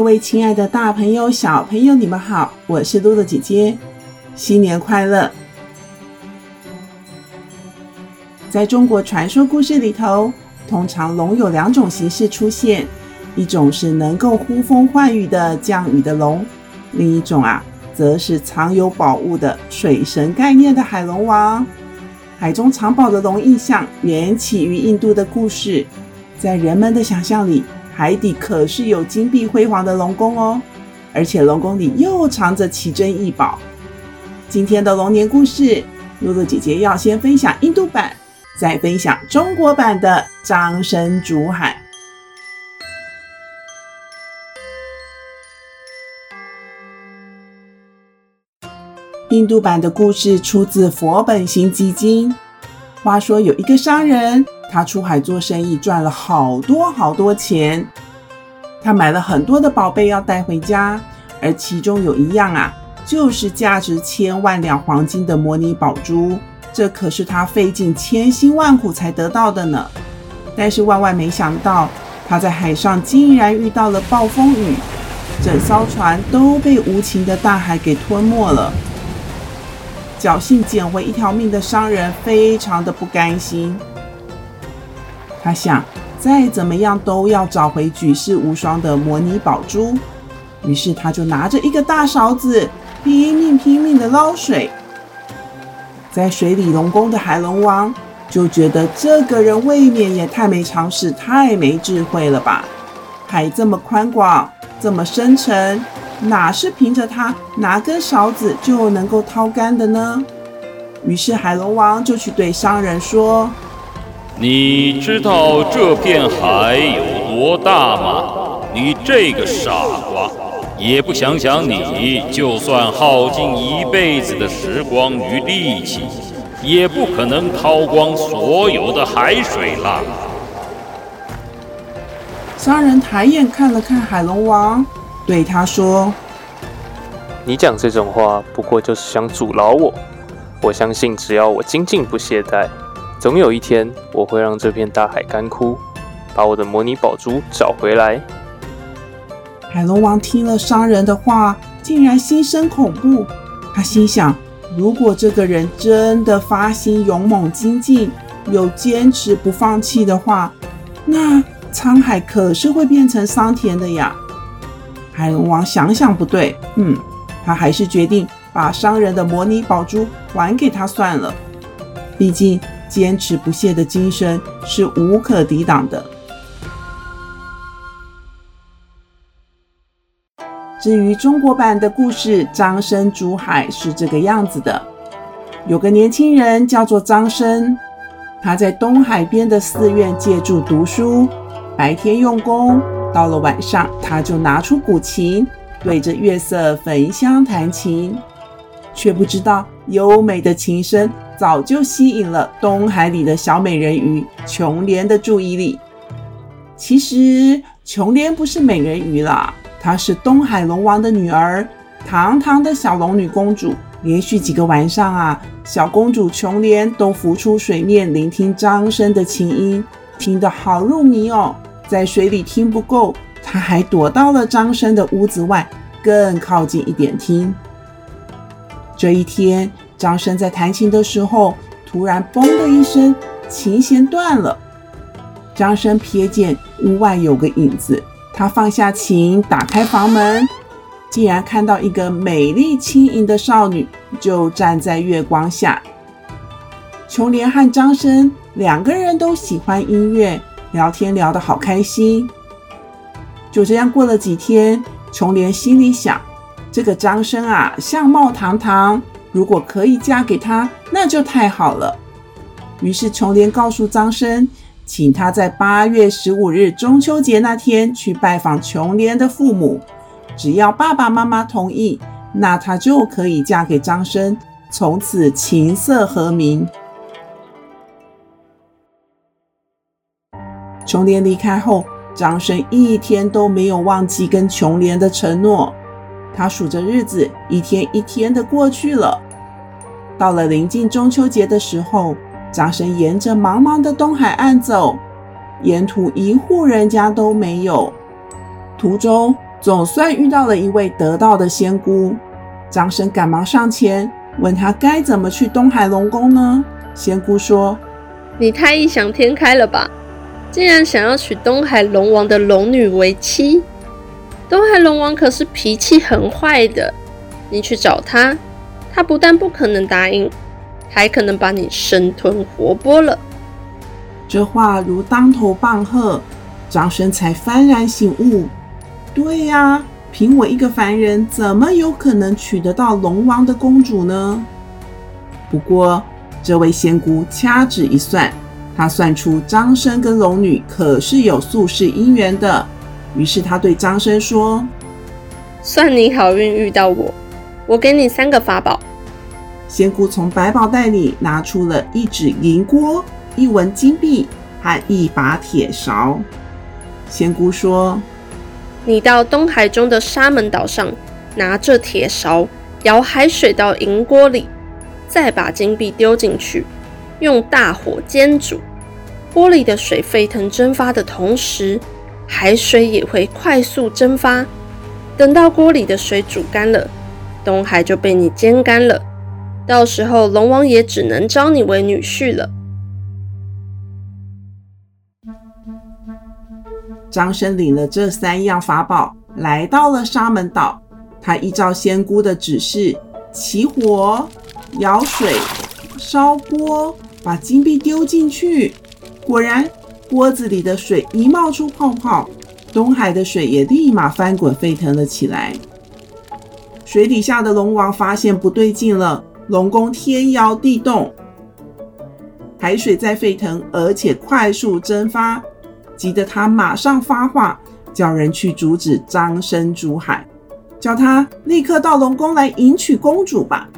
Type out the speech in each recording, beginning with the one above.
各位亲爱的大朋友、小朋友，你们好，我是露露姐姐，新年快乐！在中国传说故事里头，通常龙有两种形式出现，一种是能够呼风唤雨的降雨的龙，另一种啊，则是藏有宝物的水神概念的海龙王。海中藏宝的龙意象缘起于印度的故事，在人们的想象里。海底可是有金碧辉煌的龙宫哦，而且龙宫里又藏着奇珍异宝。今天的龙年故事，露露姐姐要先分享印度版，再分享中国版的张生煮海。印度版的故事出自佛本行集经。话说有一个商人。他出海做生意，赚了好多好多钱。他买了很多的宝贝要带回家，而其中有一样啊，就是价值千万两黄金的摩尼宝珠。这可是他费尽千辛万苦才得到的呢。但是万万没想到，他在海上竟然遇到了暴风雨，整艘船都被无情的大海给吞没了。侥幸捡回一条命的商人非常的不甘心。他想，再怎么样都要找回举世无双的摩尼宝珠。于是，他就拿着一个大勺子，拼命拼命地捞水。在水里龙宫的海龙王就觉得这个人未免也太没常识、太没智慧了吧？海这么宽广，这么深沉，哪是凭着他拿根勺子就能够掏干的呢？于是，海龙王就去对商人说。你知道这片海有多大吗？你这个傻瓜，也不想想你，就算耗尽一辈子的时光与力气，也不可能掏光所有的海水了。商人抬眼看了看海龙王，对他说：“你讲这种话，不过就是想阻挠我。我相信，只要我精进不懈怠。”总有一天，我会让这片大海干枯，把我的模拟宝珠找回来。海龙王听了商人的话，竟然心生恐怖。他心想：如果这个人真的发心勇猛精进，有坚持不放弃的话，那沧海可是会变成桑田的呀。海龙王想想不对，嗯，他还是决定把商人的模拟宝珠还给他算了。毕竟。坚持不懈的精神是无可抵挡的。至于中国版的故事，张生竹海是这个样子的：有个年轻人叫做张生，他在东海边的寺院借住读书，白天用功，到了晚上他就拿出古琴，对着月色焚香弹琴，却不知道优美的琴声。早就吸引了东海里的小美人鱼琼莲的注意力。其实琼莲不是美人鱼啦，她是东海龙王的女儿，堂堂的小龙女公主。连续几个晚上啊，小公主琼莲都浮出水面，聆听张生的琴音，听得好入迷哦。在水里听不够，她还躲到了张生的屋子外，更靠近一点听。这一天。张生在弹琴的时候，突然“嘣”的一声，琴弦断了。张生瞥见屋外有个影子，他放下琴，打开房门，竟然看到一个美丽轻盈的少女，就站在月光下。琼莲和张生两个人都喜欢音乐，聊天聊得好开心。就这样过了几天，琼莲心里想：这个张生啊，相貌堂堂。如果可以嫁给他，那就太好了。于是琼莲告诉张生，请他在八月十五日中秋节那天去拜访琼莲的父母。只要爸爸妈妈同意，那他就可以嫁给张生，从此琴瑟和鸣。琼莲离开后，张生一天都没有忘记跟琼莲的承诺。他数着日子，一天一天的过去了。到了临近中秋节的时候，张生沿着茫茫的东海岸走，沿途一户人家都没有。途中总算遇到了一位得道的仙姑，张生赶忙上前问他该怎么去东海龙宫呢？仙姑说：“你太异想天开了吧！竟然想要娶东海龙王的龙女为妻。东海龙王可是脾气很坏的，你去找他。”他不但不可能答应，还可能把你生吞活剥了。这话如当头棒喝，张生才幡然醒悟。对呀，凭我一个凡人，怎么有可能娶得到龙王的公主呢？不过，这位仙姑掐指一算，她算出张生跟龙女可是有宿世姻缘的。于是，他对张生说：“算你好运遇到我。”我给你三个法宝。仙姑从百宝袋里拿出了一只银锅、一文金币和一把铁勺。仙姑说：“你到东海中的沙门岛上，拿着铁勺舀海水到银锅里，再把金币丢进去，用大火煎煮。锅里的水沸腾蒸发的同时，海水也会快速蒸发。等到锅里的水煮干了。”东海就被你煎干了，到时候龙王也只能招你为女婿了。张生领了这三样法宝，来到了沙门岛。他依照仙姑的指示，起火、舀水、烧锅，把金币丢进去。果然，锅子里的水一冒出泡泡，东海的水也立马翻滚沸腾了起来。水底下的龙王发现不对劲了，龙宫天摇地动，海水在沸腾，而且快速蒸发，急得他马上发话，叫人去阻止张生珠海，叫他立刻到龙宫来迎娶公主吧。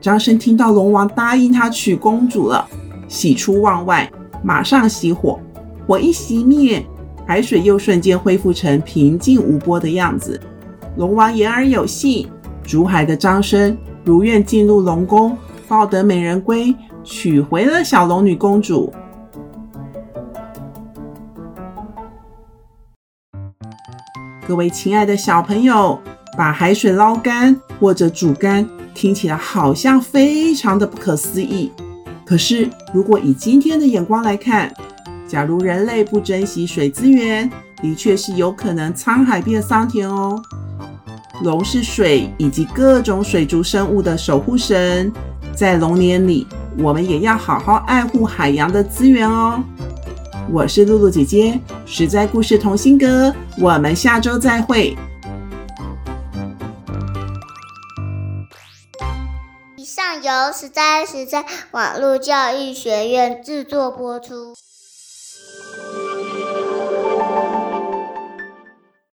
张生听到龙王答应他娶公主了，喜出望外，马上熄火，火一熄灭，海水又瞬间恢复成平静无波的样子。龙王言而有信，竹海的张生如愿进入龙宫，抱得美人归，娶回了小龙女公主。各位亲爱的小朋友，把海水捞干或者煮干，听起来好像非常的不可思议。可是，如果以今天的眼光来看，假如人类不珍惜水资源，的确是有可能沧海变桑田哦。龙是水以及各种水族生物的守护神，在龙年里，我们也要好好爱护海洋的资源哦。我是露露姐姐，实在故事同心阁，我们下周再会。由实在实在网络教育学院制作播出。